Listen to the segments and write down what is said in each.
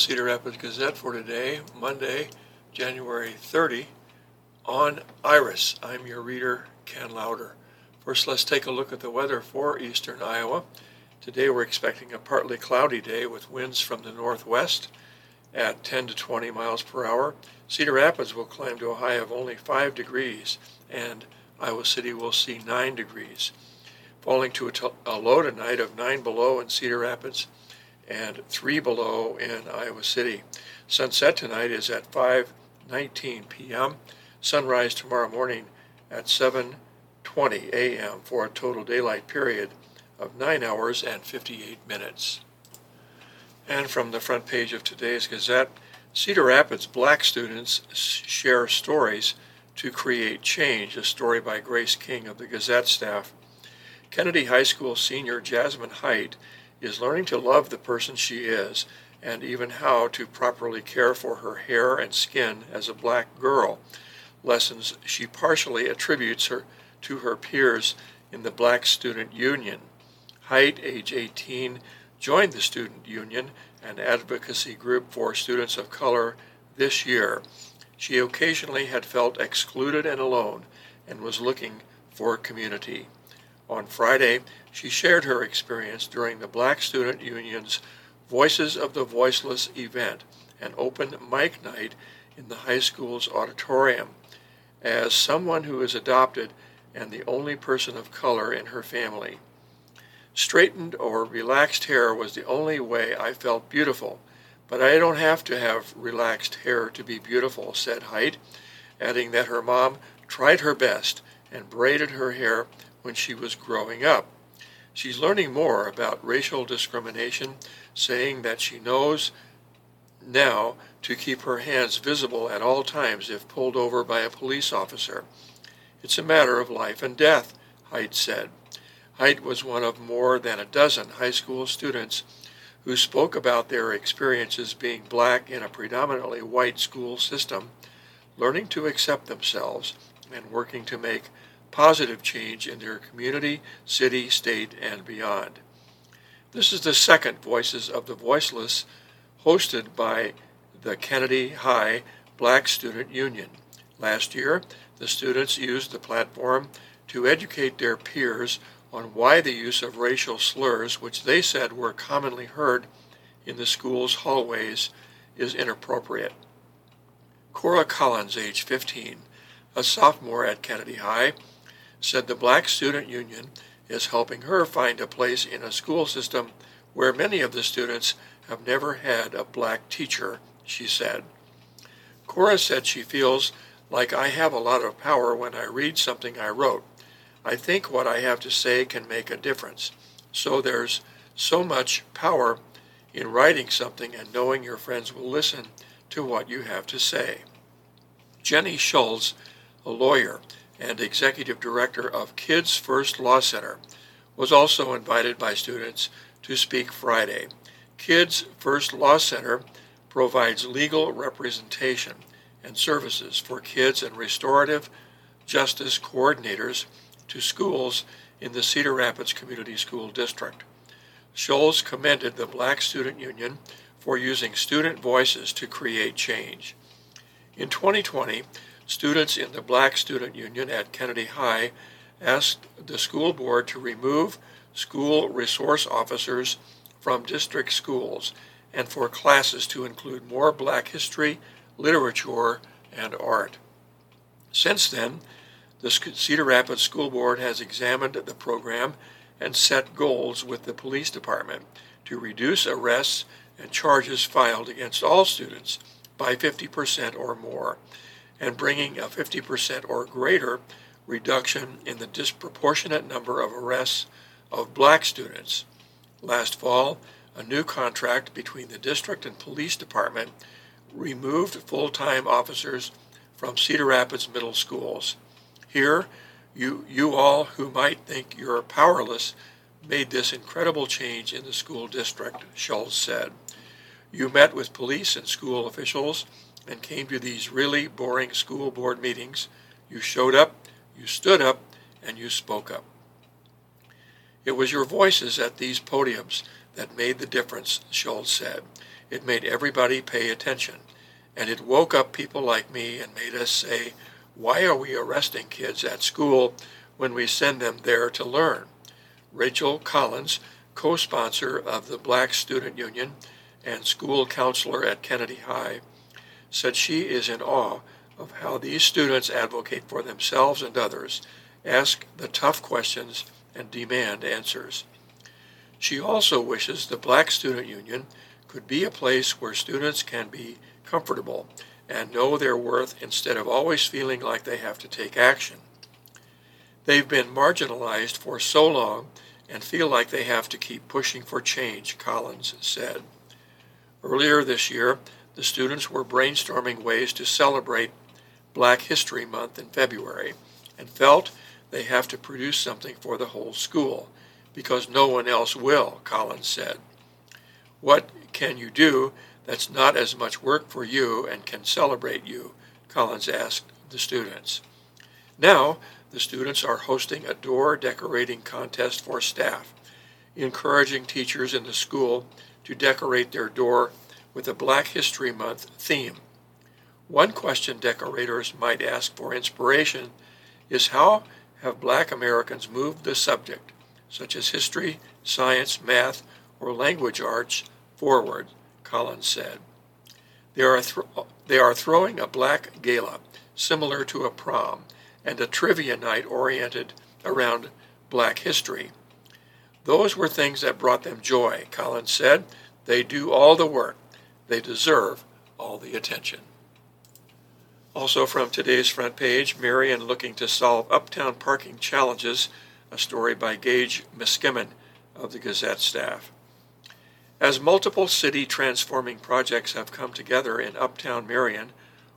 Cedar Rapids Gazette for today, Monday, January 30, on Iris. I'm your reader, Ken Lauder. First, let's take a look at the weather for eastern Iowa. Today, we're expecting a partly cloudy day with winds from the northwest at 10 to 20 miles per hour. Cedar Rapids will climb to a high of only 5 degrees, and Iowa City will see 9 degrees. Falling to a, t- a low tonight of 9 below in Cedar Rapids and 3 below in Iowa City. Sunset tonight is at 5:19 p.m. Sunrise tomorrow morning at 7:20 a.m. for a total daylight period of 9 hours and 58 minutes. And from the front page of today's Gazette, Cedar Rapids black students share stories to create change, a story by Grace King of the Gazette staff. Kennedy High School senior Jasmine Height is learning to love the person she is and even how to properly care for her hair and skin as a black girl, lessons she partially attributes her to her peers in the Black Student Union. Height, age 18, joined the Student Union, an advocacy group for students of color, this year. She occasionally had felt excluded and alone and was looking for community. On Friday, she shared her experience during the Black Student Union's Voices of the Voiceless event, an open mic night in the high school's auditorium. As someone who is adopted and the only person of color in her family, Straightened or relaxed hair was the only way I felt beautiful, but I don't have to have relaxed hair to be beautiful, said Height, adding that her mom tried her best and braided her hair when she was growing up. She's learning more about racial discrimination, saying that she knows now to keep her hands visible at all times if pulled over by a police officer. It's a matter of life and death, Height said. Height was one of more than a dozen high school students who spoke about their experiences being black in a predominantly white school system, learning to accept themselves, and working to make positive change in their community, city, state, and beyond. This is the second Voices of the Voiceless hosted by the Kennedy High Black Student Union. Last year, the students used the platform to educate their peers on why the use of racial slurs, which they said were commonly heard in the school's hallways, is inappropriate. Cora Collins, age 15, a sophomore at Kennedy High, said the Black Student Union is helping her find a place in a school system where many of the students have never had a black teacher, she said. Cora said she feels like I have a lot of power when I read something I wrote. I think what I have to say can make a difference. So there's so much power in writing something and knowing your friends will listen to what you have to say. Jenny Schultz, a lawyer and executive director of Kids First Law Center, was also invited by students to speak Friday. Kids First Law Center provides legal representation and services for kids and restorative justice coordinators to schools in the Cedar Rapids Community School District. Schultz commended the Black Student Union for using student voices to create change. In 2020, students in the Black Student Union at Kennedy High asked the school board to remove school resource officers from district schools and for classes to include more black history, literature, and art. Since then, the Cedar Rapids School Board has examined the program and set goals with the police department to reduce arrests and charges filed against all students by 50% or more, and bringing a 50% or greater reduction in the disproportionate number of arrests of black students. Last fall, a new contract between the district and police department removed full time officers from Cedar Rapids middle schools. Here, you, you all who might think you're powerless made this incredible change in the school district, Schultz said. You met with police and school officials and came to these really boring school board meetings. You showed up, you stood up, and you spoke up. It was your voices at these podiums that made the difference, Schultz said. It made everybody pay attention. And it woke up people like me and made us say, why are we arresting kids at school when we send them there to learn? Rachel Collins, co-sponsor of the Black Student Union and school counselor at Kennedy High, said she is in awe of how these students advocate for themselves and others, ask the tough questions, and demand answers. She also wishes the Black Student Union could be a place where students can be comfortable and know their worth instead of always feeling like they have to take action. They've been marginalized for so long and feel like they have to keep pushing for change, Collins said. Earlier this year, the students were brainstorming ways to celebrate Black History Month in February and felt they have to produce something for the whole school because no one else will, Collins said. What can you do that's not as much work for you and can celebrate you? Collins asked the students. Now, the students are hosting a door decorating contest for staff, encouraging teachers in the school to decorate their door with a Black History Month theme. One question decorators might ask for inspiration is how have black Americans moved the subject, such as history, science, math, or language arts, forward, Collins said. They are, th- they are throwing a black gala, similar to a prom, and a trivia night oriented around black history. Those were things that brought them joy, Collins said. They do all the work. They deserve all the attention. Also from today's front page, Marion looking to solve uptown parking challenges, a story by Gage Miskimen of the Gazette staff. As multiple city transforming projects have come together in uptown Marion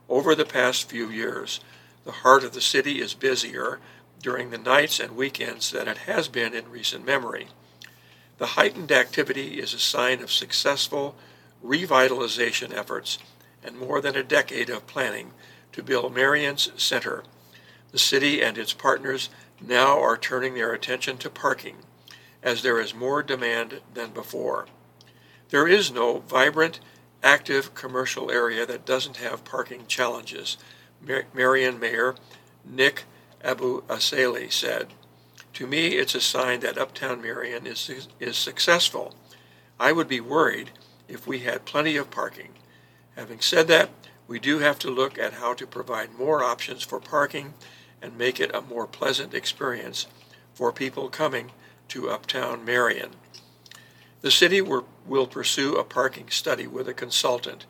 over the past few years, the heart of the city is busier during the nights and weekends than it has been in recent memory. The heightened activity is a sign of successful revitalization efforts and more than a decade of planning to build Marion's Center. The city and its partners now are turning their attention to parking, as there is more demand than before. There is no vibrant, active commercial area that doesn't have parking challenges, Marion Mayor Nick AbouAssaly said. To me, it's a sign that Uptown Marion is, is successful. I would be worried if we had plenty of parking. Having said that, we do have to look at how to provide more options for parking and make it a more pleasant experience for people coming to Uptown Marion. The city will pursue a parking study with a consultant,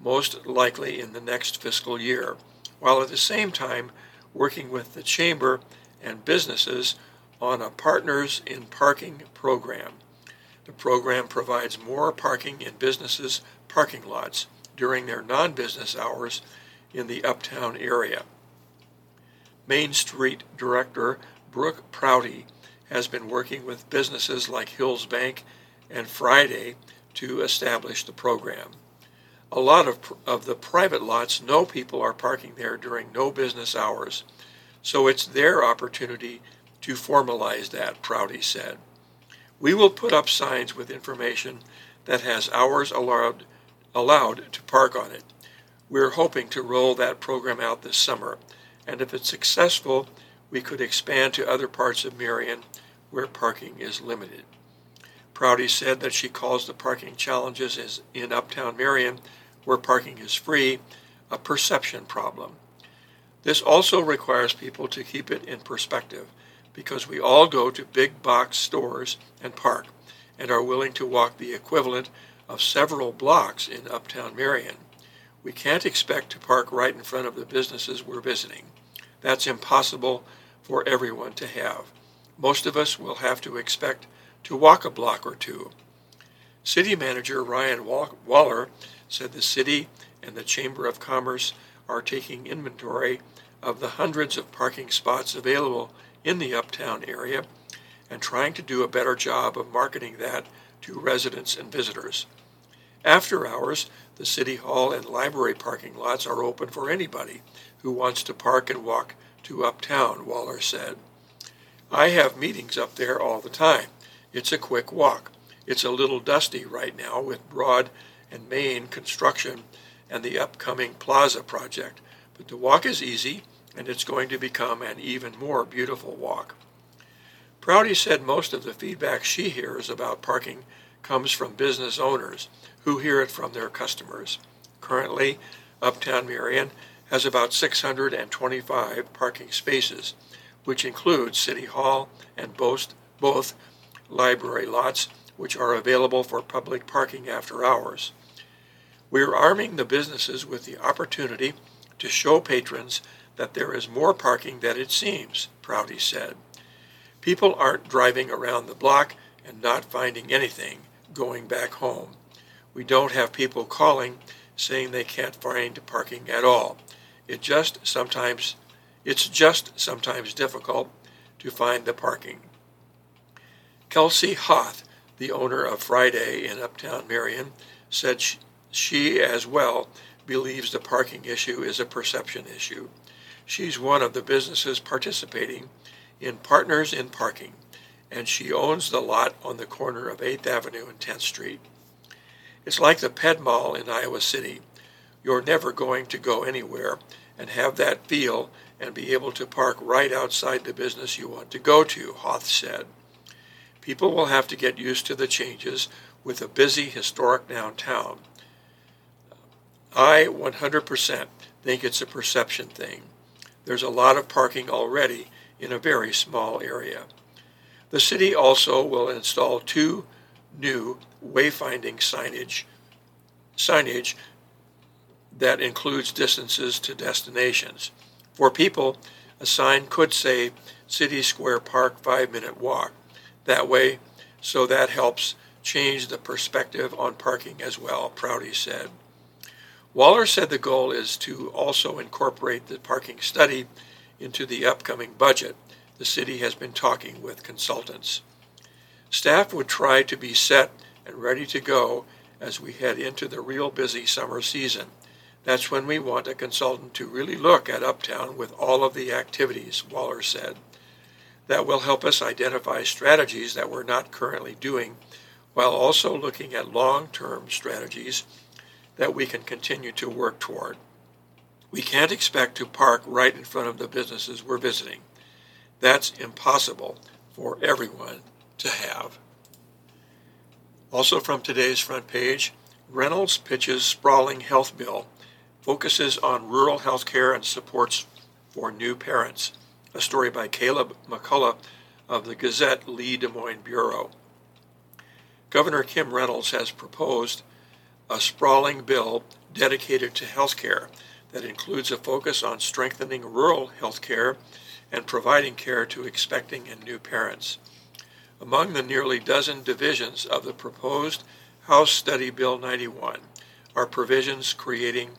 most likely in the next fiscal year, while at the same time working with the chamber and businesses on a Partners in Parking program. The program provides more parking in businesses' parking lots during their non business hours in the uptown area. Main Street Director Brooke Prouty has been working with businesses like Hills Bank and Friday to establish the program. A lot of, of the private lots know people are parking there during no business hours, so it's their opportunity to formalize that, Prouty said. We will put up signs with information that has hours allowed allowed to park on it. We're hoping to roll that program out this summer, and if it's successful, we could expand to other parts of Marion where parking is limited. Prouty said that she calls the parking challenges in Uptown Marion, where parking is free, a perception problem. This also requires people to keep it in perspective because we all go to big box stores and park and are willing to walk the equivalent of several blocks in uptown Marion. We can't expect to park right in front of the businesses we're visiting. That's impossible for everyone to have. Most of us will have to expect to walk a block or two. City Manager Ryan Waller said the city and the Chamber of Commerce are taking inventory of the hundreds of parking spots available in the uptown area and trying to do a better job of marketing that to residents and visitors. After hours, the City Hall and library parking lots are open for anybody who wants to park and walk to uptown, Waller said. I have meetings up there all the time. It's a quick walk. It's a little dusty right now with broad and Main construction and the upcoming Plaza project, but the walk is easy and it's going to become an even more beautiful walk. Prouty said most of the feedback she hears about parking comes from business owners who hear it from their customers. Currently, Uptown Marion has about 625 parking spaces, which includes City Hall and both, both library lots, which are available for public parking after hours. We are arming the businesses with the opportunity to show patrons that there is more parking than it seems, Prouty said. People aren't driving around the block and not finding anything going back home. We don't have people calling saying they can't find parking at all. It just sometimes it's just sometimes difficult to find the parking. Kelsey Hoth, the owner of Friday in Uptown Marion, said she, she as well believes the parking issue is a perception issue. She's one of the businesses participating in Partners in Parking, and she owns the lot on the corner of 8th Avenue and 10th Street. It's like the Ped Mall in Iowa City. You're never going to go anywhere and have that feel and be able to park right outside the business you want to go to, Hoth said. People will have to get used to the changes with a busy historic downtown. I 100% think it's a perception thing. There's a lot of parking already in a very small area. The city also will install two new wayfinding signage signage that includes distances to destinations. For people, a sign could say City Square Park 5-minute walk. That way, so that helps change the perspective on parking as well, Prouty said. Waller said the goal is to also incorporate the parking study into the upcoming budget, the city has been talking with consultants. Staff would try to be set and ready to go as we head into the real busy summer season. That's when we want a consultant to really look at Uptown with all of the activities, Waller said. That will help us identify strategies that we're not currently doing while also looking at long term strategies that we can continue to work toward. We can't expect to park right in front of the businesses we're visiting. That's impossible for everyone to have. Also from today's front page, Reynolds pitches sprawling health bill, focuses on rural health care and supports for new parents. A story by Caleb McCullough of the Gazette Lee Des Moines Bureau. Governor Kim Reynolds has proposed a sprawling bill dedicated to health care that includes a focus on strengthening rural health care and providing care to expecting and new parents. Among the nearly dozen divisions of the proposed House Study Bill 91 are provisions creating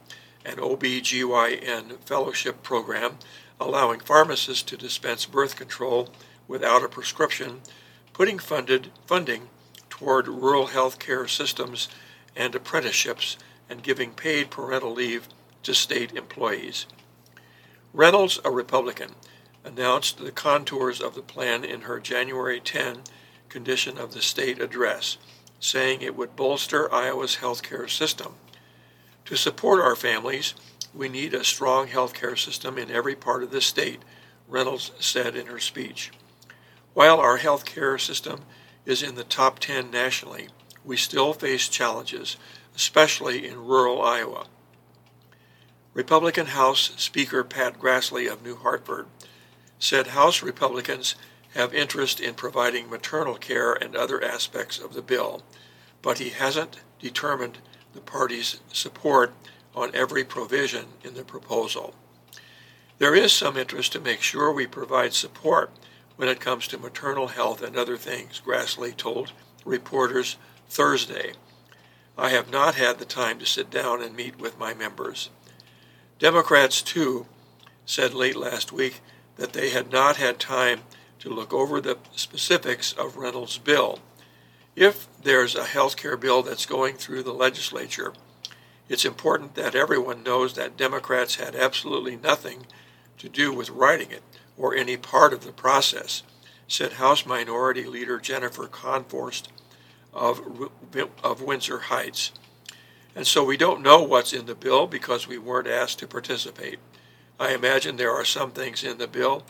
an OB/GYN fellowship program allowing pharmacists to dispense birth control without a prescription, putting funded funding toward rural health care systems and apprenticeships, and giving paid parental leave to state employees. Reynolds, a Republican, announced the contours of the plan in her January 10 condition of the state address, saying it would bolster Iowa's healthcare system. To support our families, we need a strong healthcare system in every part of the state, Reynolds said in her speech. While our healthcare system is in the top 10 nationally, we still face challenges, especially in rural Iowa. Republican House Speaker Pat Grassley of New Hartford said House Republicans have interest in providing maternal care and other aspects of the bill, but he hasn't determined the party's support on every provision in the proposal. There is some interest to make sure we provide support when it comes to maternal health and other things, Grassley told reporters Thursday. I have not had the time to sit down and meet with my members. Democrats, too, said late last week that they had not had time to look over the specifics of Reynolds' bill. If there's a health care bill that's going through the legislature, it's important that everyone knows that Democrats had absolutely nothing to do with writing it or any part of the process, said House Minority Leader Jennifer Konfrst of, of Windsor Heights. and so we don't know what's in the bill because we weren't asked to participate. I imagine there are some things in the bill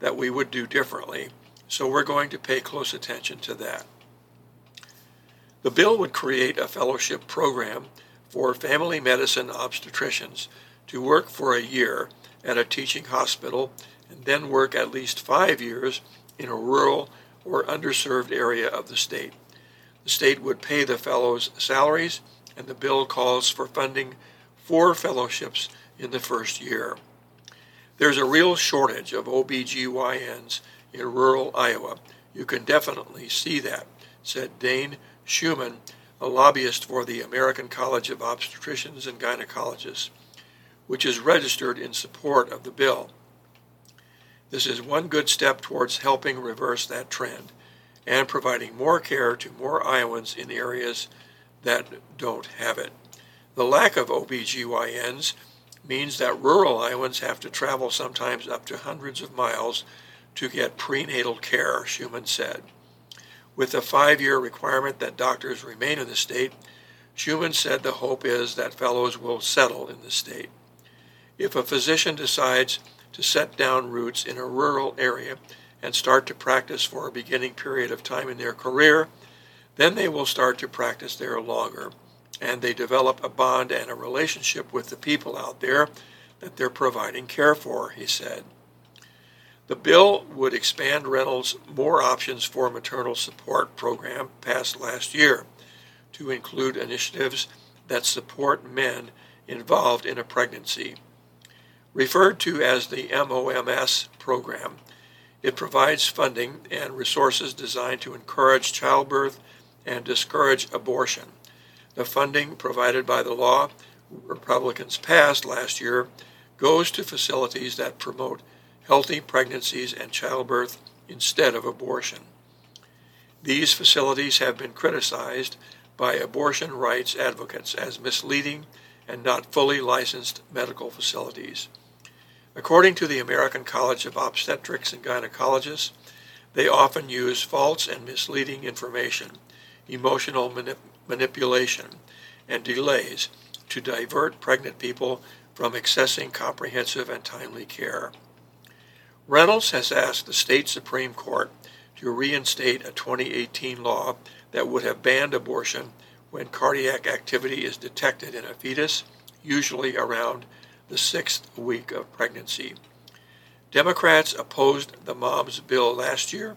that we would do differently, so we're going to pay close attention to that. The bill would create a fellowship program for family medicine obstetricians to work for a year at a teaching hospital and then work at least five years in a rural or underserved area of the state. The state would pay the fellows salaries, and the bill calls for funding four fellowships in the first year. There's a real shortage of OBGYNs in rural Iowa. You can definitely see that, said Dane Schumann, a lobbyist for the American College of Obstetricians and Gynecologists, which is registered in support of the bill. This is one good step towards helping reverse that trend and providing more care to more Iowans in areas that don't have it. The lack of OBGYNs means that rural Iowans have to travel sometimes up to hundreds of miles to get prenatal care, Schumann said. With the five year requirement that doctors remain in the state, Schumann said the hope is that fellows will settle in the state. If a physician decides to set down roots in a rural area and start to practice for a beginning period of time in their career, then they will start to practice there longer and they develop a bond and a relationship with the people out there that they're providing care for, he said. The bill would expand Reynolds' More Options for Maternal Support program passed last year to include initiatives that support men involved in a pregnancy. Referred to as the MOMS program, it provides funding and resources designed to encourage childbirth and discourage abortion. The funding provided by the law Republicans passed last year goes to facilities that promote healthy pregnancies and childbirth instead of abortion. These facilities have been criticized by abortion rights advocates as misleading and not fully licensed medical facilities. According to the American College of Obstetrics and Gynecologists, they often use false and misleading information, emotional manip- manipulation, and delays to divert pregnant people from accessing comprehensive and timely care. Reynolds has asked the state Supreme Court to reinstate a 2018 law that would have banned abortion when cardiac activity is detected in a fetus, usually around the sixth week of pregnancy. Democrats opposed the mom's bill last year,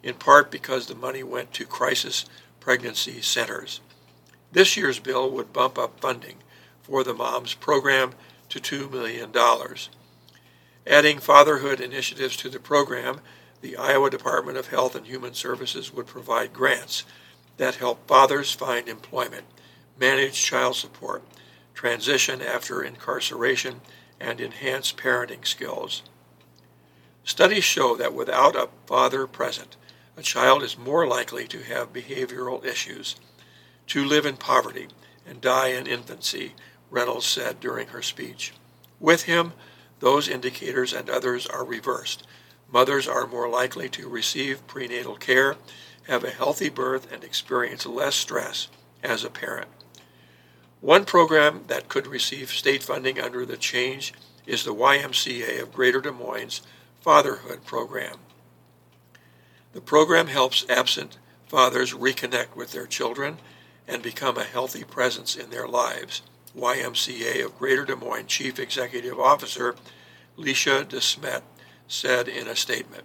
in part because the money went to crisis pregnancy centers. This year's bill would bump up funding for the mom's program to $2 million. Adding fatherhood initiatives to the program, the Iowa Department of Health and Human Services would provide grants that help fathers find employment, manage child support, transition after incarceration, and enhance parenting skills. Studies show that without a father present, a child is more likely to have behavioral issues, to live in poverty, and die in infancy, Reynolds said during her speech. With him, those indicators and others are reversed. Mothers are more likely to receive prenatal care, have a healthy birth, and experience less stress as a parent. One program that could receive state funding under the change is the YMCA of Greater Des Moines Fatherhood Program. The program helps absent fathers reconnect with their children and become a healthy presence in their lives. YMCA of Greater Des Moines Chief Executive Officer Leisha DeSmet said in a statement.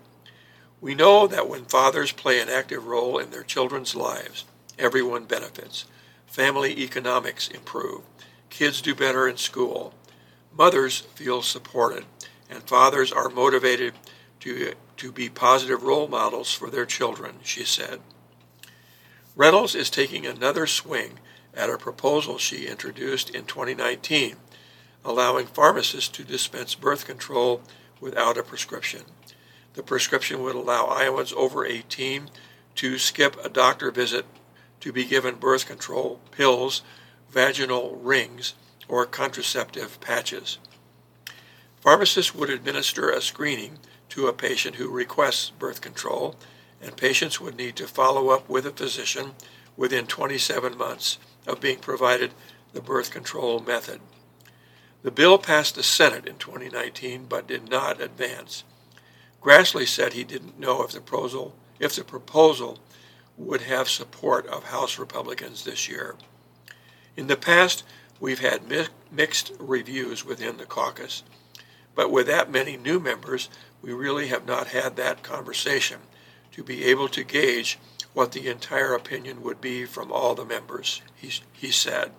We know that when fathers play an active role in their children's lives, everyone benefits. Family economics improve. Kids do better in school. Mothers feel supported, and fathers are motivated to, to be positive role models for their children, she said. Reynolds is taking another swing at a proposal she introduced in 2019, allowing pharmacists to dispense birth control without a prescription. The prescription would allow Iowans over 18 to skip a doctor visit to be given birth control pills, vaginal rings, or contraceptive patches. Pharmacists would administer a screening to a patient who requests birth control, and patients would need to follow up with a physician within 27 months of being provided the birth control method. The bill passed the Senate in 2019 but did not advance. Grassley said he didn't know if the proposal, if the proposal would have support of House Republicans this year. In the past, we've had mi- mixed reviews within the caucus, but with that many new members, we really have not had that conversation to be able to gauge what the entire opinion would be from all the members, he, he said.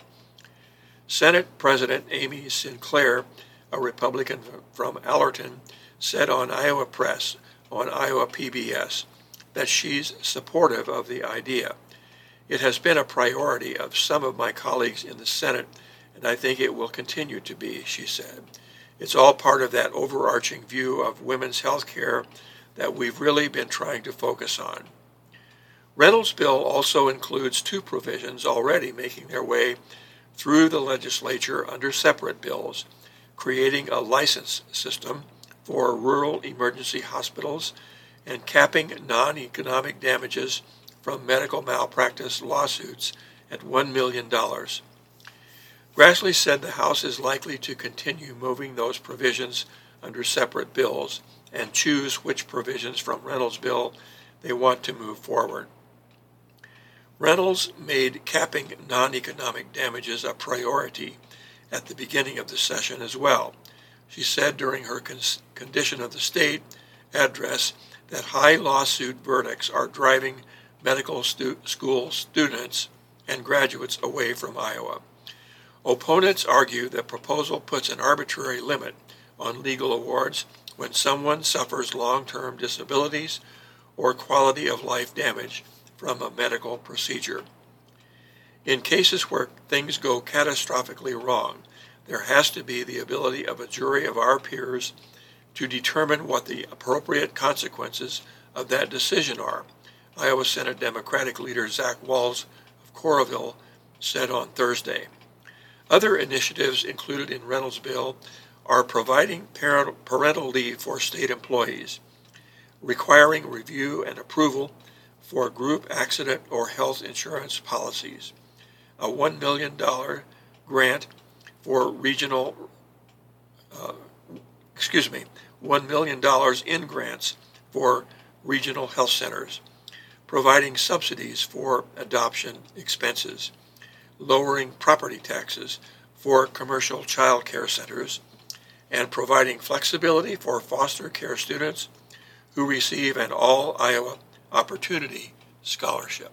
Senate President Amy Sinclair, a Republican from Allerton, said on Iowa Press, on Iowa PBS, that she's supportive of the idea. It has been a priority of some of my colleagues in the Senate, and I think it will continue to be, she said. It's all part of that overarching view of women's health care that we've really been trying to focus on. Reynolds' bill also includes two provisions already making their way through the legislature under separate bills, creating a license system for rural emergency hospitals and capping non economic damages from medical malpractice lawsuits at $1 million. Grassley said the House is likely to continue moving those provisions under separate bills and choose which provisions from Reynolds' bill they want to move forward. Reynolds made capping non economic damages a priority at the beginning of the session as well. She said during her con- Condition of the State address that high lawsuit verdicts are driving medical stu- school students and graduates away from Iowa. Opponents argue the proposal puts an arbitrary limit on legal awards when someone suffers long term disabilities or quality of life damage from a medical procedure. In cases where things go catastrophically wrong, there has to be the ability of a jury of our peers to determine what the appropriate consequences of that decision are, Iowa Senate Democratic leader Zach Wahls of Coralville said on Thursday. Other initiatives included in Reynolds' bill are providing parental leave for state employees, requiring review and approval for group accident or health insurance policies, a $1 million grant for regional, uh, excuse me, $1 million in grants for regional health centers, providing subsidies for adoption expenses, lowering property taxes for commercial child care centers, and providing flexibility for foster care students who receive an all Iowa Opportunity Scholarship.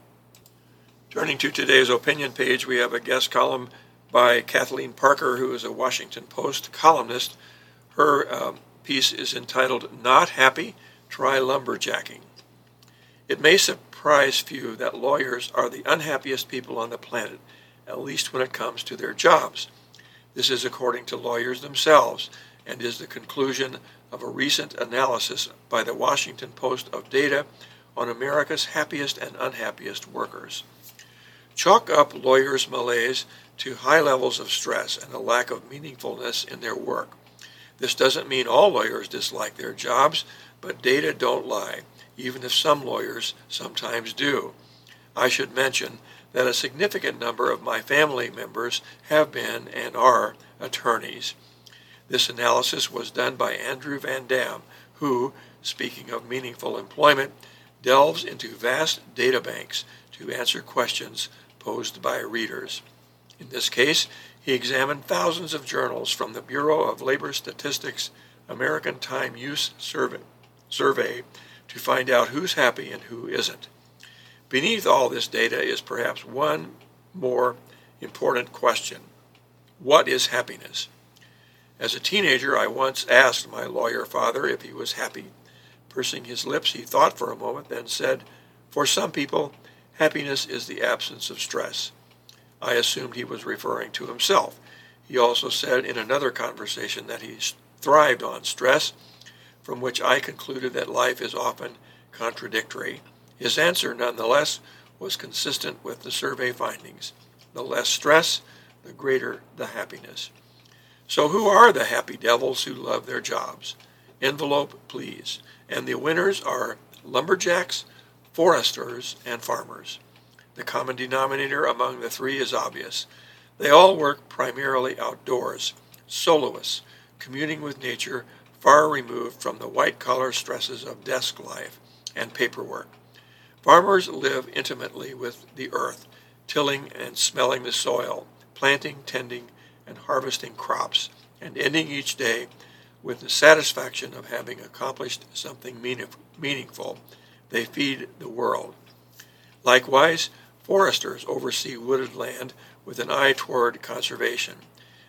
Turning to today's opinion page, we have a guest column by Kathleen Parker, who is a Washington Post columnist. Her um, piece is entitled Not Happy, Try Lumberjacking. It may surprise few that lawyers are the unhappiest people on the planet, at least when it comes to their jobs. This is according to lawyers themselves and is the conclusion of a recent analysis by the Washington Post of data on America's happiest and unhappiest workers. Chalk up lawyers' malaise to high levels of stress and a lack of meaningfulness in their work. This doesn't mean all lawyers dislike their jobs, but data don't lie, even if some lawyers sometimes do. I should mention that a significant number of my family members have been and are attorneys. This analysis was done by Andrew Van Dam, who, speaking of meaningful employment, delves into vast data banks to answer questions posed by readers. In this case, he examined thousands of journals from the Bureau of Labor Statistics American Time Use Survey, survey to find out who's happy and who isn't. Beneath all this data is perhaps one more important question What is happiness? As a teenager, I once asked my lawyer father if he was happy Pursing his lips, he thought for a moment, then said, For some people, happiness is the absence of stress. I assumed he was referring to himself. He also said in another conversation that he thrived on stress, from which I concluded that life is often contradictory. His answer, nonetheless, was consistent with the survey findings. The less stress, the greater the happiness. So, who are the happy devils who love their jobs? Envelope, please and the winners are lumberjacks, foresters, and farmers. The common denominator among the three is obvious. They all work primarily outdoors, soloists, communing with nature far removed from the white collar stresses of desk life and paperwork. Farmers live intimately with the earth, tilling and smelling the soil, planting, tending, and harvesting crops, and ending each day with the satisfaction of having accomplished something meaningful. They feed the world. Likewise, foresters oversee wooded land with an eye toward conservation.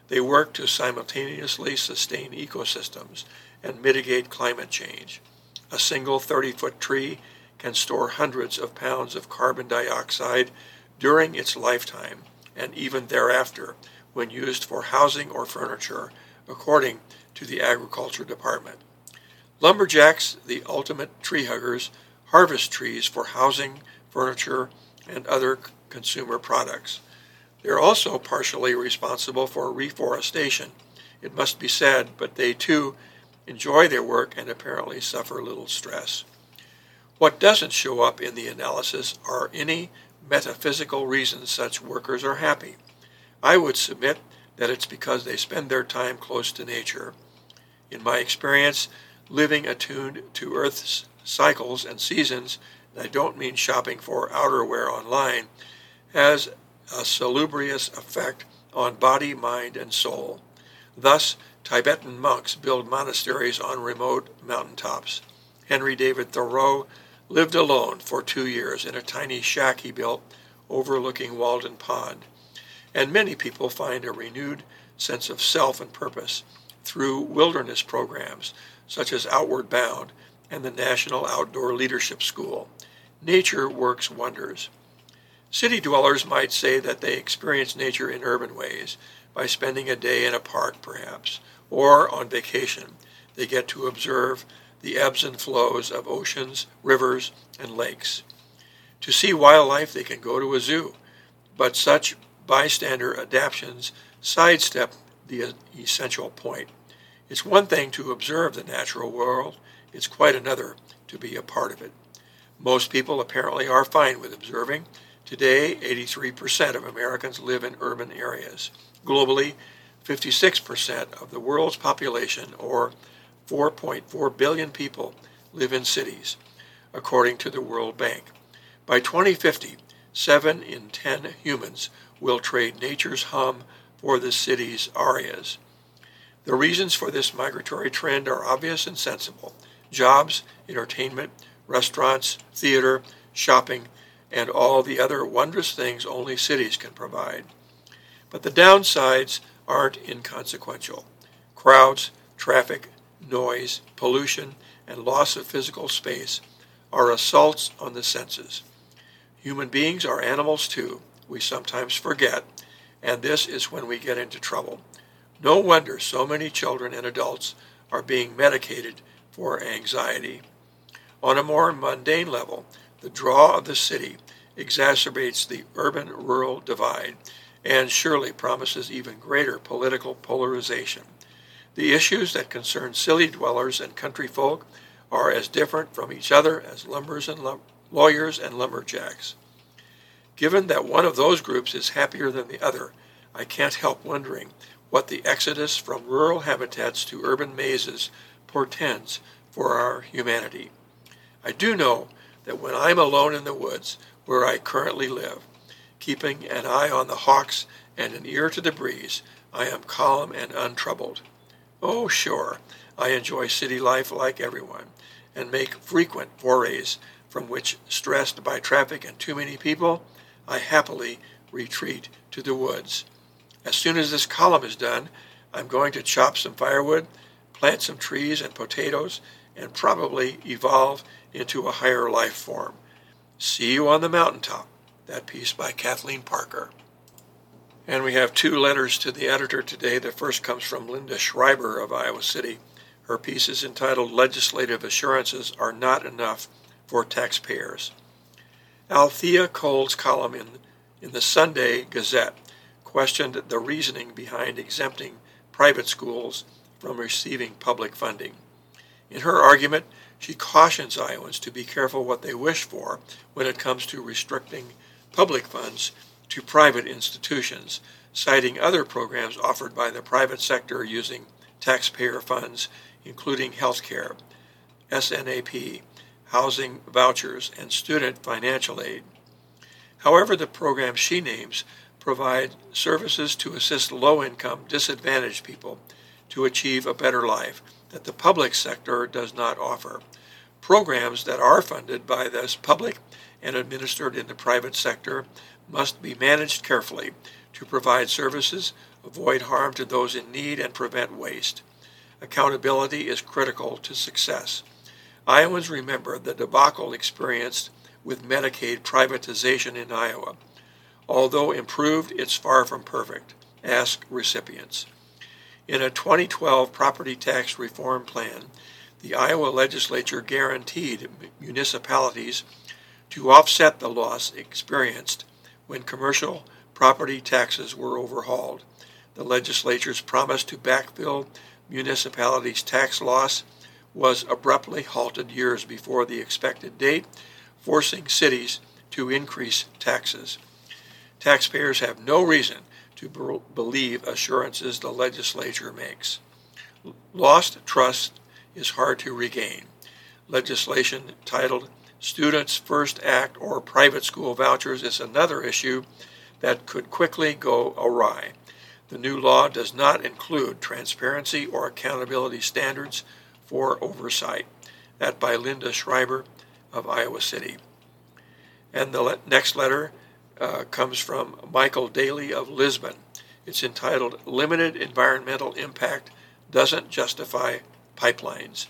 They work to simultaneously sustain ecosystems and mitigate climate change. A single 30 foot tree can store hundreds of pounds of carbon dioxide during its lifetime and even thereafter when used for housing or furniture, according to the Agriculture Department. Lumberjacks, the ultimate tree huggers, harvest trees for housing, furniture, and other consumer products. They're also partially responsible for reforestation. It must be said, but they too enjoy their work and apparently suffer little stress. What doesn't show up in the analysis are any metaphysical reasons such workers are happy. I would submit that it's because they spend their time close to nature. In my experience, living attuned to Earth's cycles and seasons, I don't mean shopping for outerwear online, has a salubrious effect on body, mind, and soul. Thus, Tibetan monks build monasteries on remote mountaintops. Henry David Thoreau lived alone for two years in a tiny shack he built overlooking Walden Pond. And many people find a renewed sense of self and purpose through wilderness programs such as Outward Bound and the National Outdoor Leadership School. Nature works wonders. City dwellers might say that they experience nature in urban ways, by spending a day in a park perhaps, or on vacation. They get to observe the ebbs and flows of oceans, rivers, and lakes. To see wildlife, they can go to a zoo, but such bystander adaptations sidestep the essential point. It's one thing to observe the natural world, it's quite another to be a part of it. Most people apparently are fine with observing, Today, 83% of Americans live in urban areas. Globally, 56% of the world's population, or 4.4 billion people, live in cities, according to the World Bank. By 2050, 7 in 10 humans will trade nature's hum for the city's arias. The reasons for this migratory trend are obvious and sensible jobs, entertainment, restaurants, theater, shopping, and all the other wondrous things only cities can provide. But the downsides aren't inconsequential. Crowds, traffic, noise, pollution, and loss of physical space are assaults on the senses. Human beings are animals too. We sometimes forget, and this is when we get into trouble. No wonder so many children and adults are being medicated for anxiety. On a more mundane level, the draw of the city exacerbates the urban rural divide and surely promises even greater political polarization. The issues that concern city dwellers and country folk are as different from each other as lumbers and lum- lawyers and lumberjacks. Given that one of those groups is happier than the other, I can't help wondering what the exodus from rural habitats to urban mazes portends for our humanity. I do know that when I'm alone in the woods, where I currently live, keeping an eye on the hawks and an ear to the breeze, I am calm and untroubled. Oh, sure, I enjoy city life like everyone, and make frequent forays from which, stressed by traffic and too many people, I happily retreat to the woods. As soon as this column is done, I'm going to chop some firewood, plant some trees and potatoes, and probably evolve into a higher life form. See You on the Mountaintop, that piece by Kathleen Parker. And we have two letters to the editor today. The first comes from Linda Schreiber of Iowa City. Her piece is entitled Legislative Assurances Are Not Enough for Taxpayers. Althea Cole's column in, in the Sunday Gazette questioned the reasoning behind exempting private schools from receiving public funding. In her argument, she cautions Iowans to be careful what they wish for when it comes to restricting public funds to private institutions, citing other programs offered by the private sector using taxpayer funds, including health care, SNAP, housing vouchers, and student financial aid. However, the programs she names provide services to assist low-income, disadvantaged people to achieve a better life that the public sector does not offer. Programs that are funded by this public and administered in the private sector must be managed carefully to provide services, avoid harm to those in need, and prevent waste. Accountability is critical to success. Iowans remember the debacle experienced with Medicaid privatization in Iowa. Although improved, it's far from perfect. Ask recipients. In a 2012 property tax reform plan, the Iowa legislature guaranteed municipalities to offset the loss experienced when commercial property taxes were overhauled. The legislature's promise to backfill municipalities' tax loss was abruptly halted years before the expected date, forcing cities to increase taxes. Taxpayers have no reason to believe assurances the legislature makes. Lost trust is hard to regain. Legislation titled Students First Act or private school vouchers is another issue that could quickly go awry. The new law does not include transparency or accountability standards for oversight. That by Linda Schreiber of Iowa City. And the le- next letter uh, comes from Michael Daly of Lisbon. It's entitled Limited Environmental Impact Doesn't Justify Pipelines.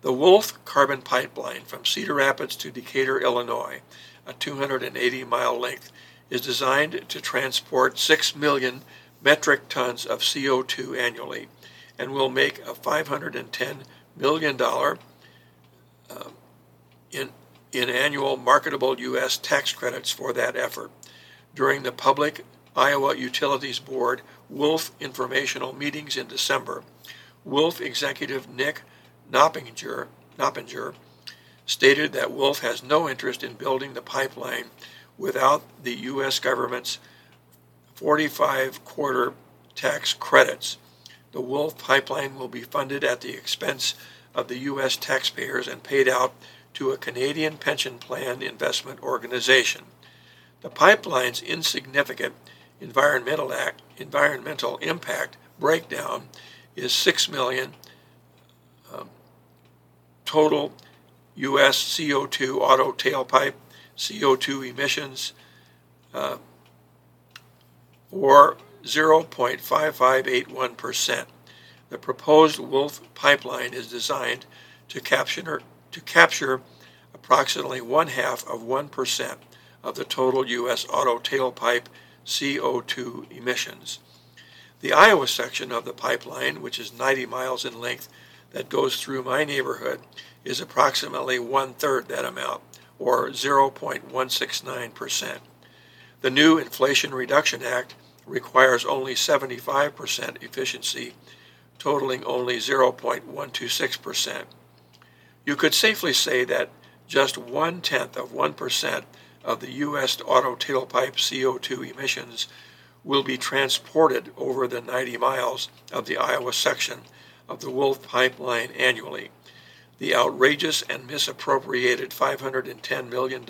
The Wolf Carbon Pipeline from Cedar Rapids to Decatur, Illinois, a 280 mile length, is designed to transport 6 million metric tons of CO2 annually and will make a $510 million uh, in, in annual marketable U.S. tax credits for that effort. During the public Iowa Utilities Board Wolf informational meetings in December, Wolf executive Nick Noppinger, Noppinger stated that Wolf has no interest in building the pipeline without the U.S. government's 45 quarter tax credits. The Wolf pipeline will be funded at the expense of the U.S. taxpayers and paid out to a Canadian pension plan investment organization. The pipeline's insignificant environmental, act, environmental impact breakdown is 6 million um, total U.S. CO2 auto tailpipe CO2 emissions uh, or 0.5581%. The proposed Wolf pipeline is designed to capture, to capture approximately one half of 1% of the total U.S. auto tailpipe CO2 emissions. The Iowa section of the pipeline, which is 90 miles in length, that goes through my neighborhood, is approximately one third that amount, or 0.169%. The new Inflation Reduction Act requires only 75% efficiency, totaling only 0.126%. You could safely say that just one tenth of 1% of the U.S. auto tailpipe CO2 emissions will be transported over the 90 miles of the Iowa section of the Wolf Pipeline annually. The outrageous and misappropriated $510 million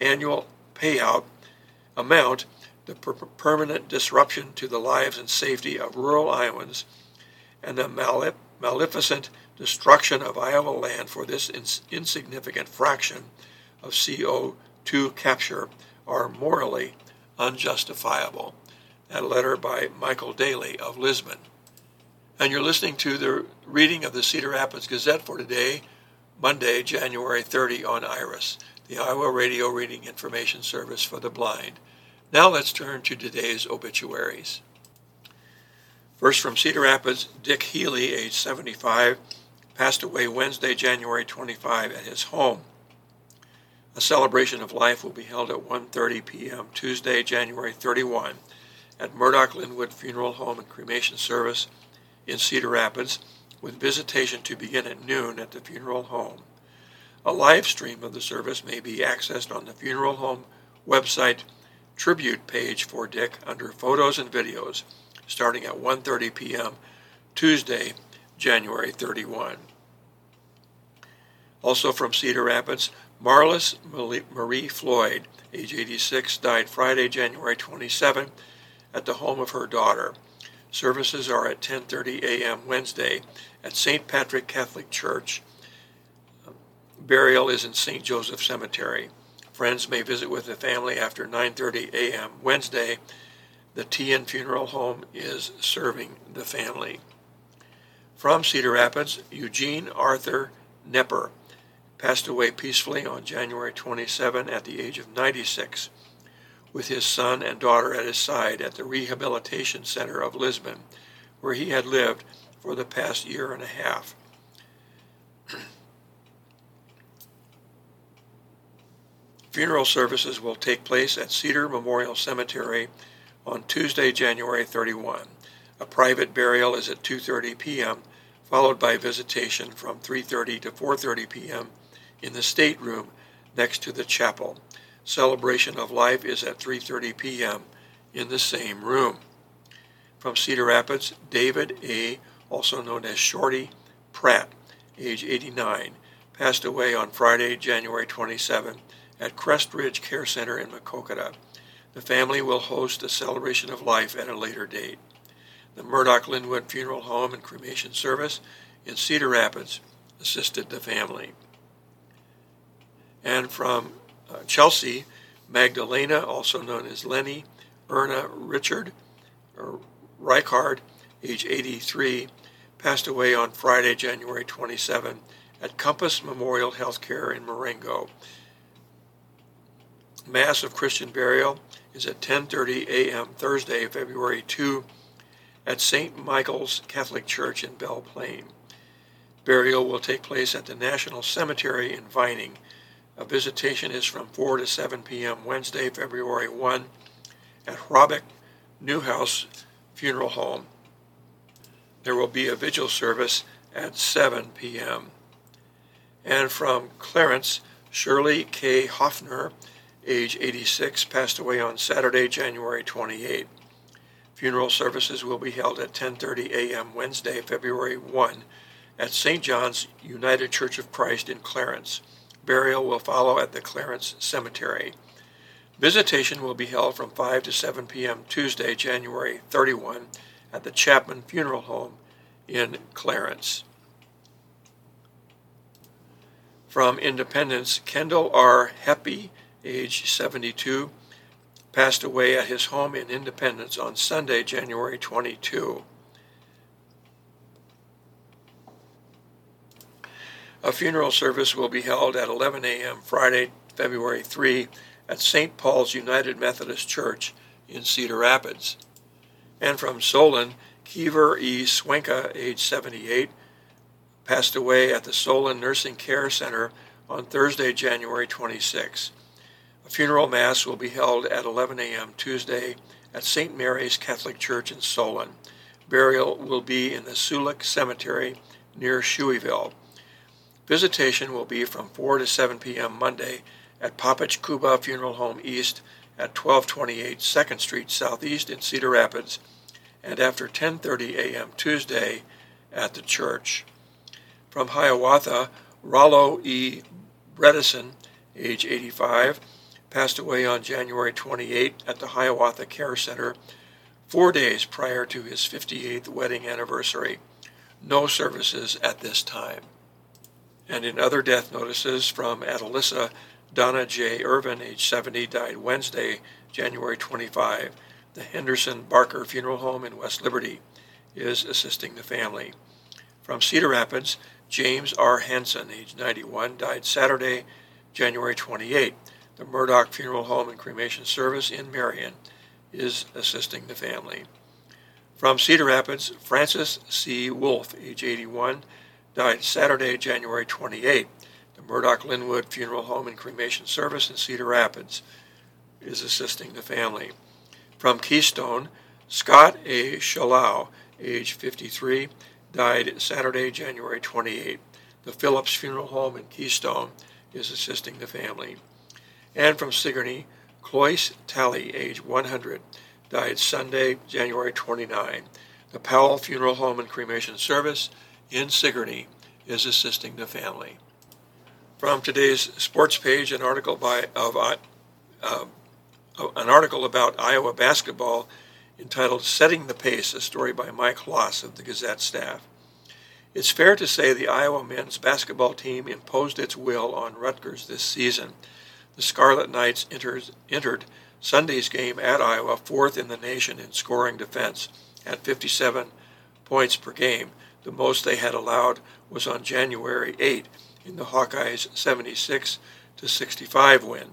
annual payout amount the per- permanent disruption to the lives and safety of rural Iowans, and the malef- maleficent destruction of Iowa land for this ins- insignificant fraction of CO2 capture are morally unjustifiable. That letter by Michael Daly of Lisbon. And you're listening to the reading of the Cedar Rapids Gazette for today, Monday, January 30 on IRIS, the Iowa Radio Reading Information Service for the Blind. Now let's turn to today's obituaries. First from Cedar Rapids, Dick Healy, age 75, passed away Wednesday, January 25 at his home. A celebration of life will be held at 1:30 p.m. Tuesday, January 31 at Murdoch Linwood Funeral Home and Cremation Service in Cedar Rapids with visitation to begin at noon at the funeral home. A live stream of the service may be accessed on the funeral home website tribute page for Dick under photos and videos starting at 1.30 p.m. Tuesday, January 31. Also from Cedar Rapids, Marlis Marie Floyd, age 86, died Friday, January 27 at the home of her daughter. Services are at 10:30 a.m. Wednesday at St. Patrick Catholic Church. Burial is in St. Joseph Cemetery. Friends may visit with the family after 9:30 a.m. Wednesday. The Teahen Funeral Home is serving the family. From Cedar Rapids, Eugene Arthur Nepper passed away peacefully on January 27 at the age of 96 with his son and daughter at his side at the Rehabilitation Center of Lisbon, where he had lived for the past year and a half. Funeral services will take place at Cedar Memorial Cemetery on Tuesday, January 31. A private burial is at 2:30 p.m., followed by visitation from 3:30 to 4:30 p.m. in the stateroom next to the chapel. Celebration of Life is at 3:30 p.m. in the same room. From Cedar Rapids, David A., also known as Shorty Pratt, age 89, passed away on Friday, January 27 at Crest Ridge Care Center in Maquoketa. The family will host a celebration of life at a later date. The Murdoch Linwood Funeral Home and Cremation Service in Cedar Rapids assisted the family. And from uh, Chelsea, Magdalena, also known as Lenny, Erna Richard, or Reichard, age 83, passed away on Friday, January 27 at Compass Memorial Healthcare in Marengo. Mass of Christian burial is at 10:30 a.m. Thursday, February 2 at St. Michael's Catholic Church in Belle Plaine. Burial will take place at the National Cemetery in Vining. A visitation is from 4 to 7 p.m. Wednesday, February 1 at Hrobic Newhouse Funeral Home. There will be a vigil service at 7 p.m. And from Clarence, Shirley K. Hoffner age 86, passed away on Saturday, January 28. Funeral services will be held at 10:30 a.m. Wednesday, February 1 at St. John's United Church of Christ in Clarence. Burial will follow at the Clarence Cemetery. Visitation will be held from 5 to 7 p.m. Tuesday, January 31 at the Chapman Funeral Home in Clarence. From Independence, Kendall R. Heppy age 72, passed away at his home in Independence on Sunday, January 22. A funeral service will be held at 11 a.m. Friday, February 3 at St. Paul's United Methodist Church in Cedar Rapids. And from Solon, Kiever E. Swenka, age 78, passed away at the Solon Nursing Care Center on Thursday, January 26. A funeral mass will be held at 11 a.m. Tuesday at St. Mary's Catholic Church in Solon. Burial will be in the Sulik Cemetery near Shueyville. Visitation will be from 4 to 7 p.m. Monday at Papich Kuba Funeral Home East at 1228 2nd Street Southeast in Cedar Rapids, and after 10:30 a.m. Tuesday at the church. From Hiawatha, Rollo E. Bredesen, age 85, passed away on January 28 at the Hiawatha Care Center, four days prior to his 58th wedding anniversary. No services at this time. And in other death notices from Atalissa, Donna J. Irvin, age 70, died Wednesday, January 25. The Henderson Barker Funeral Home in West Liberty is assisting the family. From Cedar Rapids, James R. Hanson, age 91, died Saturday, January 28. The Murdoch Funeral Home and Cremation Service in Marion is assisting the family. From Cedar Rapids, Francis C. Wolf, age 81, died Saturday, January 28. The Murdoch Linwood Funeral Home and Cremation Service in Cedar Rapids is assisting the family. From Keystone, Scott A. Shalau, age 53, died Saturday, January 28. The Phillips Funeral Home in Keystone is assisting the family and from Sigourney, Cloyce Talley, age 100, died Sunday, January 29. The Powell Funeral Home and Cremation Service in Sigourney is assisting the family. From today's sports page, an article by of uh, uh, an article about Iowa basketball entitled "Setting the Pace," a story by Mike Hlas of the Gazette staff. It's fair to say the Iowa men's basketball team imposed its will on Rutgers this season. The Scarlet Knights enters, entered Sunday's game at Iowa fourth in the nation in scoring defense at 57 points per game. The most they had allowed was on January 8 in the Hawkeyes' 76 to 65 win.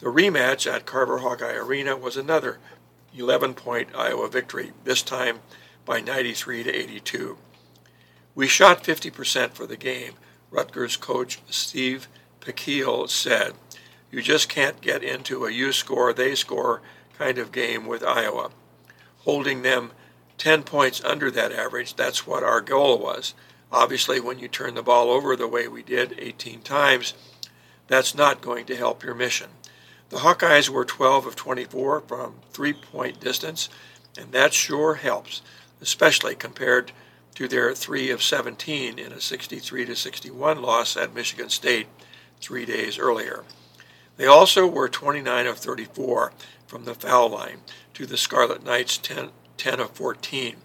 The rematch at Carver Hawkeye Arena was another 11-point Iowa victory, this time by 93 to 82. We shot 50% for the game, Rutgers coach Steve Pikiell said. You just can't get into a you score, they score kind of game with Iowa. Holding them 10 points under that average, that's what our goal was. Obviously, when you turn the ball over the way we did 18 times, that's not going to help your mission. The Hawkeyes were 12 of 24 from three point distance, and that sure helps, especially compared to their 3 of 17 in a 63 to 61 loss at Michigan State three days earlier. They also were 29 of 34 from the foul line to the Scarlet Knights 10, 10 of 14,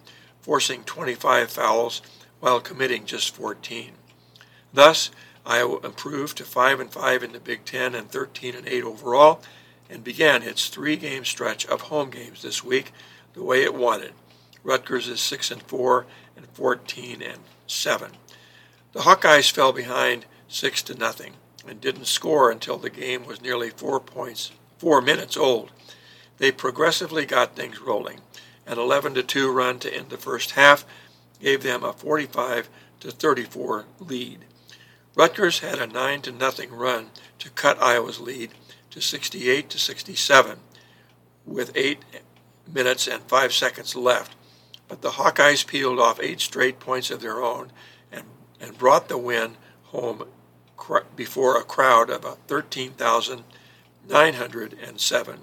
forcing 25 fouls while committing just 14. Thus, Iowa improved to 5 and 5 in the Big 10 and 13 and 8 overall and began its three-game stretch of home games this week the way it wanted. Rutgers is 6 and 4 and 14 and 7. The Hawkeyes fell behind 6 to nothing and didn't score until the game was nearly 4 points 4 minutes old. They progressively got things rolling. An 11 to 2 run to end the first half gave them a 45 to 34 lead. Rutgers had a 9 to nothing run to cut Iowa's lead to 68 to 67 with 8 minutes and 5 seconds left. But the Hawkeyes peeled off 8 straight points of their own and, and brought the win home before a crowd of 13,907.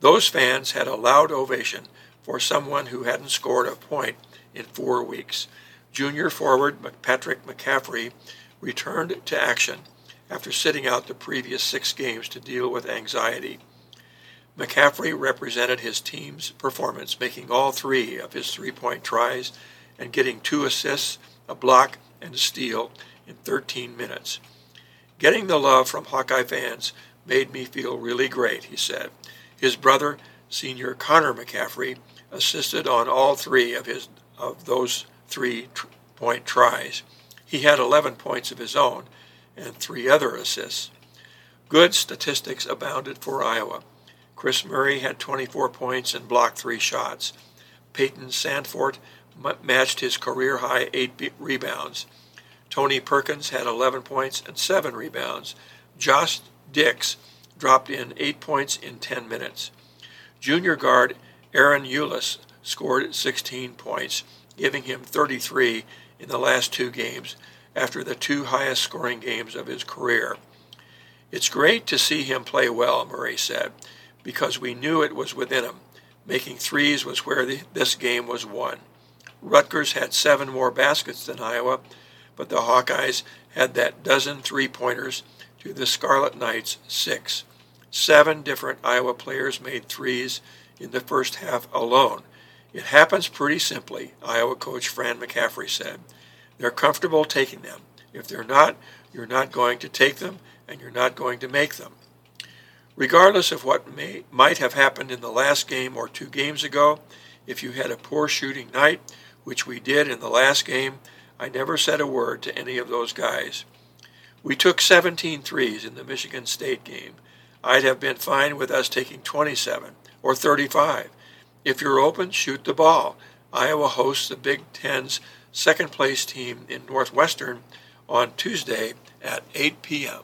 Those fans had a loud ovation for someone who hadn't scored a point in four weeks. Junior forward Patrick McCaffery returned to action after sitting out the previous six games to deal with anxiety. McCaffery represented his team's performance, making all three of his three point tries and getting two assists, a block, and a steal in 13 minutes. Getting the love from Hawkeye fans made me feel really great, he said. His brother, senior Connor McCaffery, assisted on all three of his of those three point tries. He had 11 points of his own and three other assists. Good statistics abounded for Iowa. Kris Murray had 24 points and blocked three shots. Payton Sandfort matched his career high eight rebounds. Tony Perkins had 11 points and seven rebounds. Josh Dix dropped in eight points in 10 minutes. Junior guard Ahron Ulis scored 16 points, giving him 33 in the last two games after the two highest scoring games of his career. It's great to see him play well, Murray said, because we knew it was within him. Making threes was where the, this game was won. Rutgers had seven more baskets than Iowa, but the Hawkeyes had that dozen three pointers to the Scarlet Knights six. Seven different Iowa players made threes in the first half alone. It happens pretty simply, Iowa coach Fran McCaffery said. They're comfortable taking them. If they're not, you're not going to take them and you're not going to make them. Regardless of what may, might have happened in the last game or two games ago, if you had a poor shooting night, which we did in the last game, I never said a word to any of those guys. We took 17 threes in the Michigan State game. I'd have been fine with us taking 27 or 35. If you're open, shoot the ball. Iowa hosts the Big Ten's second place team in Northwestern on Tuesday at 8 p.m.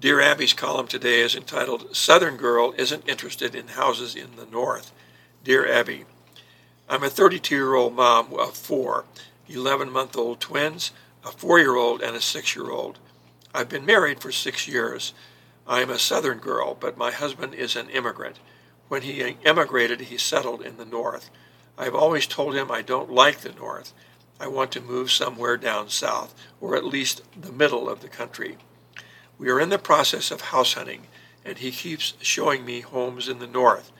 Dear Abby's column today is entitled Southern Girl Isn't Interested in Houses in the North. Dear Abby, I'm a 32 year old mom of four 11 month old twins, a four year old, and a six year old. I've been married for six years. I'm a southern girl, but my husband is an immigrant. When he emigrated, he settled in the north. I've always told him I don't like the north. I want to move somewhere down south, or at least the middle of the country. We are in the process of house hunting, and he keeps showing me homes in the north.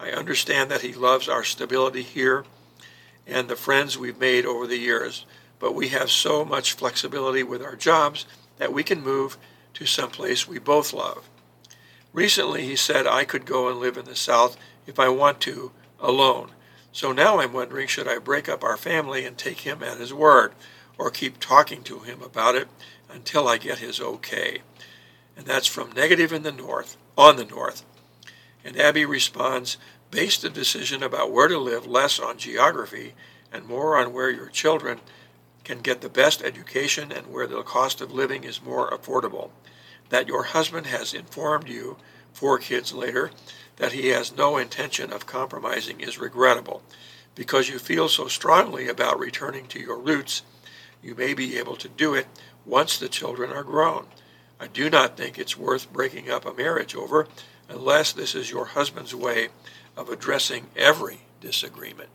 I understand that he loves our stability here and the friends we've made over the years, but we have so much flexibility with our jobs that we can move to some place we both love. Recently, he said I could go and live in the South if I want to, alone. So now I'm wondering should I break up our family and take him at his word, or keep talking to him about it until I get his okay? And that's from Negative in the North, on the North. And Abby responds, based the decision about where to live less on geography and more on where your children can get the best education and where the cost of living is more affordable. That your husband has informed you, four kids later, that he has no intention of compromising is regrettable. Because you feel so strongly about returning to your roots, you may be able to do it once the children are grown. I do not think it's worth breaking up a marriage over unless this is your husband's way of addressing every disagreement.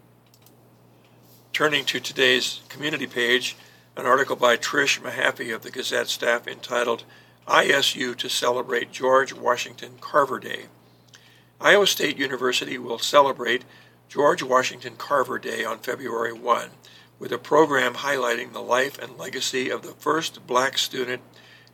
Turning to today's community page, an article by Trish Mahaffey of the Gazette staff entitled ISU to Celebrate George Washington Carver Day. Iowa State University will celebrate George Washington Carver Day on February 1 with a program highlighting the life and legacy of the first black student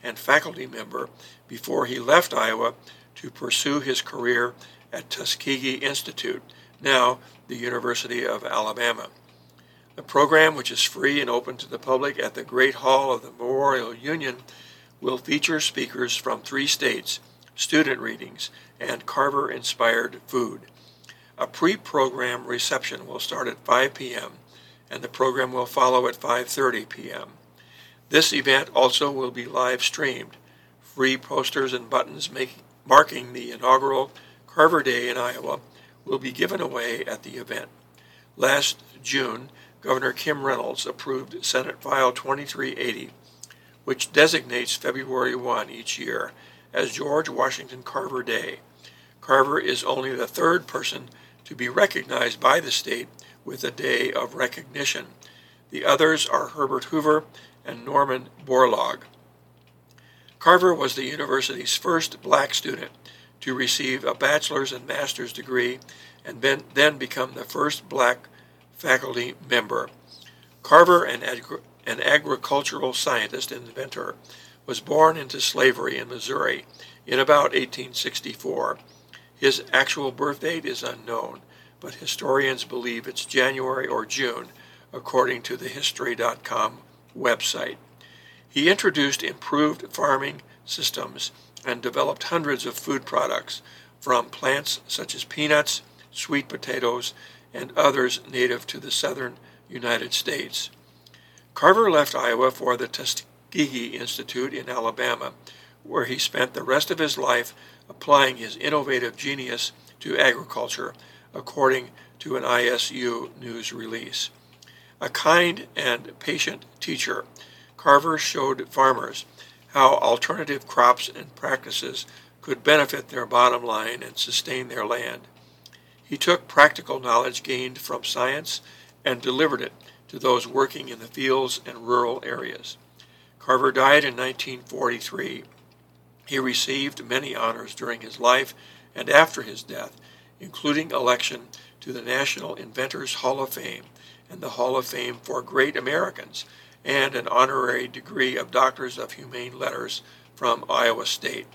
and faculty member before he left Iowa to pursue his career at Tuskegee Institute, now the University of Alabama. The program, which is free and open to the public at the Great Hall of the Memorial Union, will feature speakers from three states, student readings, and Carver inspired food. A pre program reception will start at 5 p.m., and the program will follow at 5.30 p.m. This event also will be live streamed. Free posters and buttons make, marking the inaugural Carver Day in Iowa will be given away at the event. Last June, Governor Kim Reynolds approved Senate File 2380, which designates February 1 each year as George Washington Carver Day. Carver is only the third person to be recognized by the state with a day of recognition. The others are Herbert Hoover and Norman Borlaug. Carver was the university's first black student to receive a bachelor's and master's degree and then become the first black faculty member. Carver, an, agri- an agricultural scientist and inventor, was born into slavery in Missouri in about 1864. His actual birth date is unknown, but historians believe it's January or June, according to the History.com website. He introduced improved farming systems and developed hundreds of food products from plants such as peanuts, sweet potatoes, and others native to the southern United States. Carver left Iowa for the Tuskegee Institute in Alabama, where he spent the rest of his life applying his innovative genius to agriculture, according to an ISU news release. A kind and patient teacher, Carver showed farmers how alternative crops and practices could benefit their bottom line and sustain their land. He took practical knowledge gained from science and delivered it to those working in the fields and rural areas. Carver died in 1943. He received many honors during his life and after his death, including election to the National Inventors Hall of Fame and the Hall of Fame for Great Americans, and an honorary degree of Doctors of Humane Letters from Iowa State.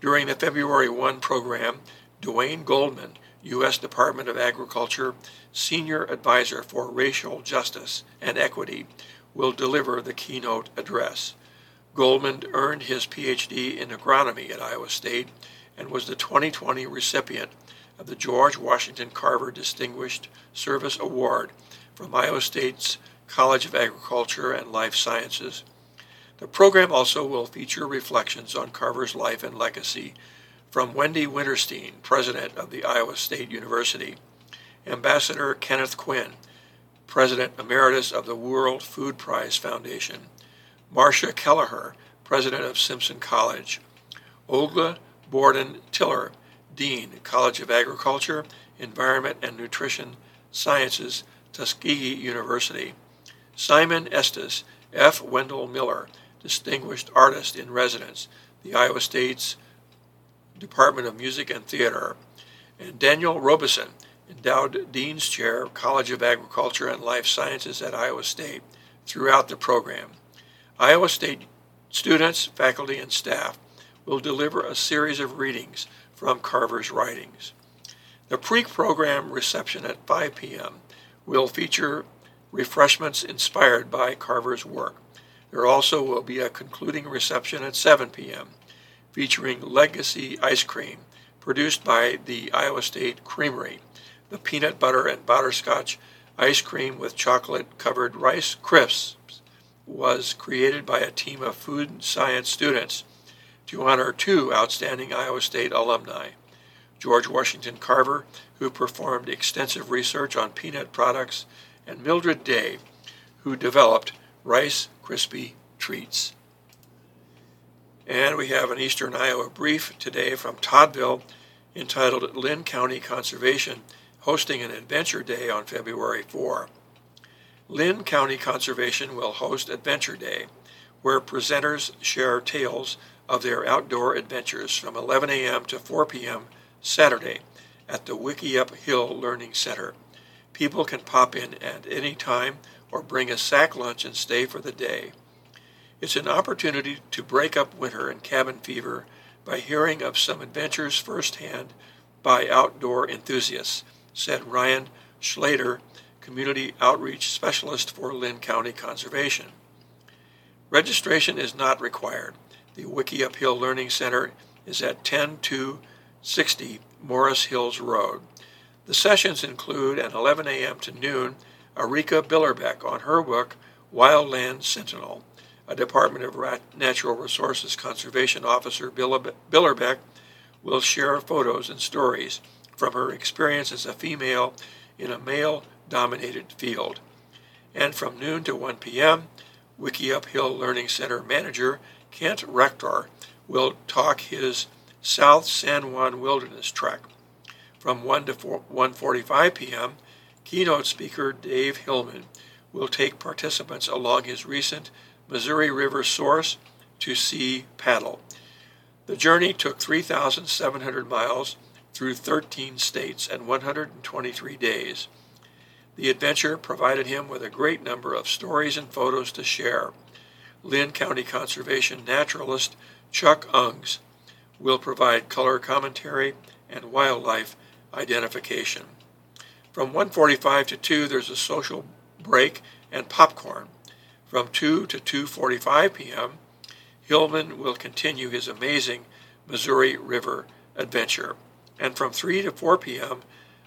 During the February 1 program, Dewayne Goldmon U.S. Department of Agriculture Senior Advisor for Racial Justice and Equity, will deliver the keynote address. Goldmon earned his PhD in agronomy at Iowa State and was the 2020 recipient of the George Washington Carver Distinguished Service Award from Iowa State's College of Agriculture and Life Sciences. The program also will feature reflections on Carver's life and legacy from Wendy Wintersteen, president of the Iowa State University, Ambassador Kenneth Quinn, president emeritus of the World Food Prize Foundation, Marsha Kelliher, president of Simpson College, Olga Borden Tiller, Dean, College of Agriculture, Environment and Nutrition Sciences, Tuskegee University. Simon Estes, F. Wendell Miller, Distinguished Artist in Residence, the Iowa State's Department of Music and Theater. And Daniel Robison, Endowed Dean's Chair, College of Agriculture and Life Sciences at Iowa State, throughout the program. Iowa State students, faculty, and staff will deliver a series of readings from Carver's writings. The pre-program reception at 5 p.m. will feature refreshments inspired by Carver's work. There also will be a concluding reception at 7 p.m. featuring Legacy Ice Cream, produced by the Iowa State Creamery. The peanut butter and butterscotch ice cream with chocolate covered rice crisps was created by a team of food science students to honor two outstanding Iowa State alumni. George Washington Carver, who performed extensive research on peanut products, and Mildred Day, who developed Rice Krispie Treats. And we have an Eastern Iowa brief today from Toddville entitled Linn County Conservation hosting an Adventure Day on February 4. Linn County Conservation will host Adventure Day, where presenters share tales of their outdoor adventures from 11 a.m. to 4 p.m. Saturday at the Wickiup Hill Learning Center. People can pop in at any time or bring a sack lunch and stay for the day. It's an opportunity to break up winter and cabin fever by hearing of some adventures firsthand by outdoor enthusiasts, said Ryan Schlater, Community Outreach Specialist for Linn County Conservation. Registration is not required. The Wickiup Hill Learning Center is at 10260 Morris Hills Road. The sessions include at 11 a.m. to noon Arika Billerbeck on her book Wildland Sentinel. A Department of Natural Resources Conservation Officer Billerbeck will share photos and stories from her experience as a female in a male dominated field. And from noon to 1 p.m., Wickiup Hill Learning Center manager Kent Rector will talk his South San Juan Wilderness Trek. From 1 to 1:45 p.m., keynote speaker Dave Hillman will take participants along his recent Missouri River source to sea paddle. The journey took 3,700 miles through 13 states and 123 days. The adventure provided him with a great number of stories and photos to share. Linn County Conservation naturalist Chuck Ungs will provide color commentary and wildlife identification. From 1:45 to 2 there's a social break and popcorn. From 2 to 2:45 p.m., Hillman will continue his amazing Missouri River adventure. And from 3 to 4 p.m.,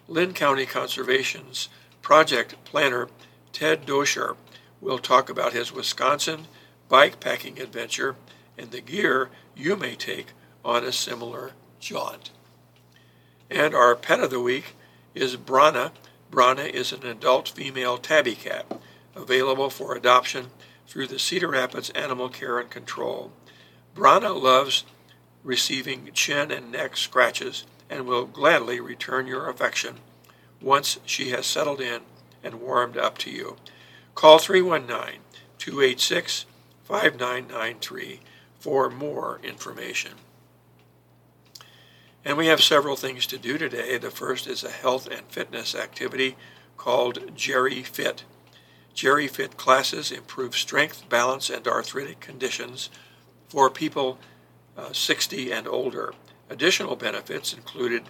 Linn County Conservation's project planner Ted Dosher will talk about his Wisconsin bike packing adventure and the gear you may take on a similar jaunt. And our pet of the week is Brana. Brana is an adult female tabby cat available for adoption through the Cedar Rapids Animal Care and Control. Brana loves receiving chin and neck scratches and will gladly return your affection once she has settled in and warmed up to you. Call 319 286 5993 for more information. And we have several things to do today. The first is a health and fitness activity called GeriFit. Jerry Fit classes improve strength, balance, and arthritic conditions for people uh, 60 and older. Additional benefits included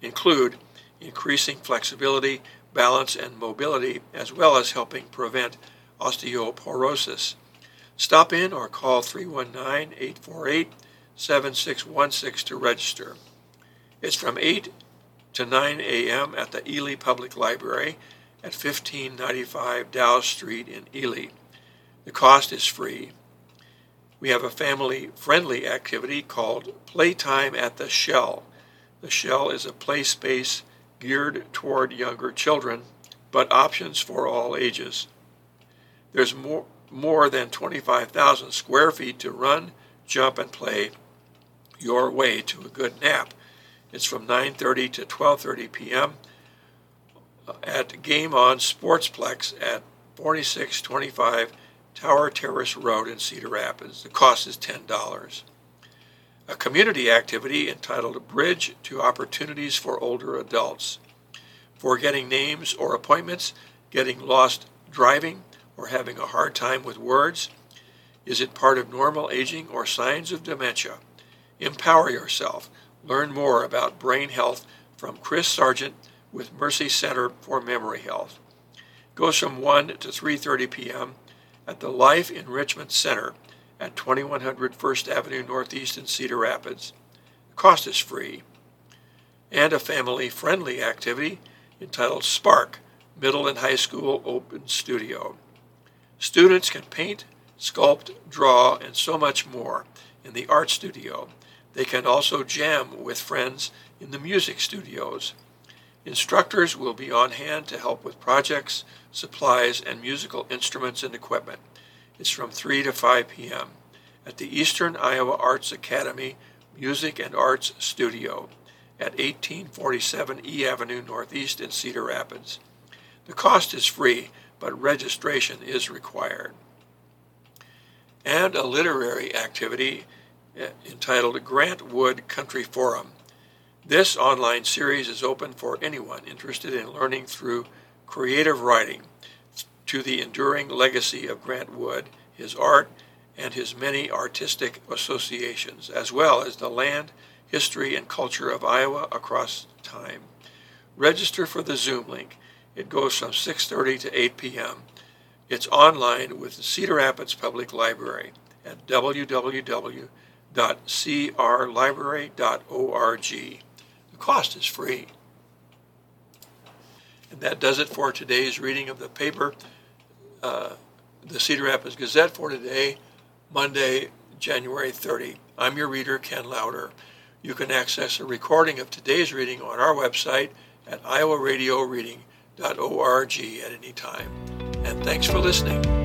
include increasing flexibility, balance, and mobility, as well as helping prevent osteoporosis. Stop in or call 319 848 7616 to register. It's from 8 to 9 a.m. at the Ely Public Library at 1595 Dow Street in Ely. The cost is free. We have a family friendly activity called Playtime at the Shell. The Shell is a play space geared toward younger children, but options for all ages. There's more, more than 25,000 square feet to run, jump, and play your way to a good nap. It's from 9:30 to 12:30 p.m. Uh, at Game On Sportsplex at 4625 Tower Terrace Road in Cedar Rapids. The cost is $10. A community activity entitled Bridge to Opportunities for Older Adults. For getting names or appointments, getting lost driving, or having a hard time with words? Is it part of normal aging or signs of dementia? Empower yourself. Learn more about brain health from Chris Sargent with Mercy Center for Memory Health. Goes from 1 to 3:30 p.m. at the Life Enrichment Center at 2100 First Avenue Northeast in Cedar Rapids. The cost is free. And a family-friendly activity entitled Spark Middle and High School Open Studio. Students can paint, sculpt, draw, and so much more in the art studio. They can also jam with friends in the music studios. Instructors will be on hand to help with projects, supplies, and musical instruments and equipment. It's from 3 to 5 p.m. at the Eastern Iowa Arts Academy Music and Arts Studio at 1847 E Avenue Northeast in Cedar Rapids. The cost is free, but registration is required. And a literary activity entitled Grant Wood Country Forum. This online series is open for anyone interested in learning through creative writing to the enduring legacy of Grant Wood, his art, and his many artistic associations, as well as the land, history, and culture of Iowa across time. Register for the Zoom link. It goes from 6:30 to 8 p.m. It's online with the Cedar Rapids Public Library at www.crlibrary.org. The cost is free. And that does it for today's reading of the paper, uh, the Cedar Rapids Gazette for today, Monday, January 30. I'm your reader, Ken Lauder. You can access a recording of today's reading on our website at Iowa Radio Reading org at any time. And thanks for listening.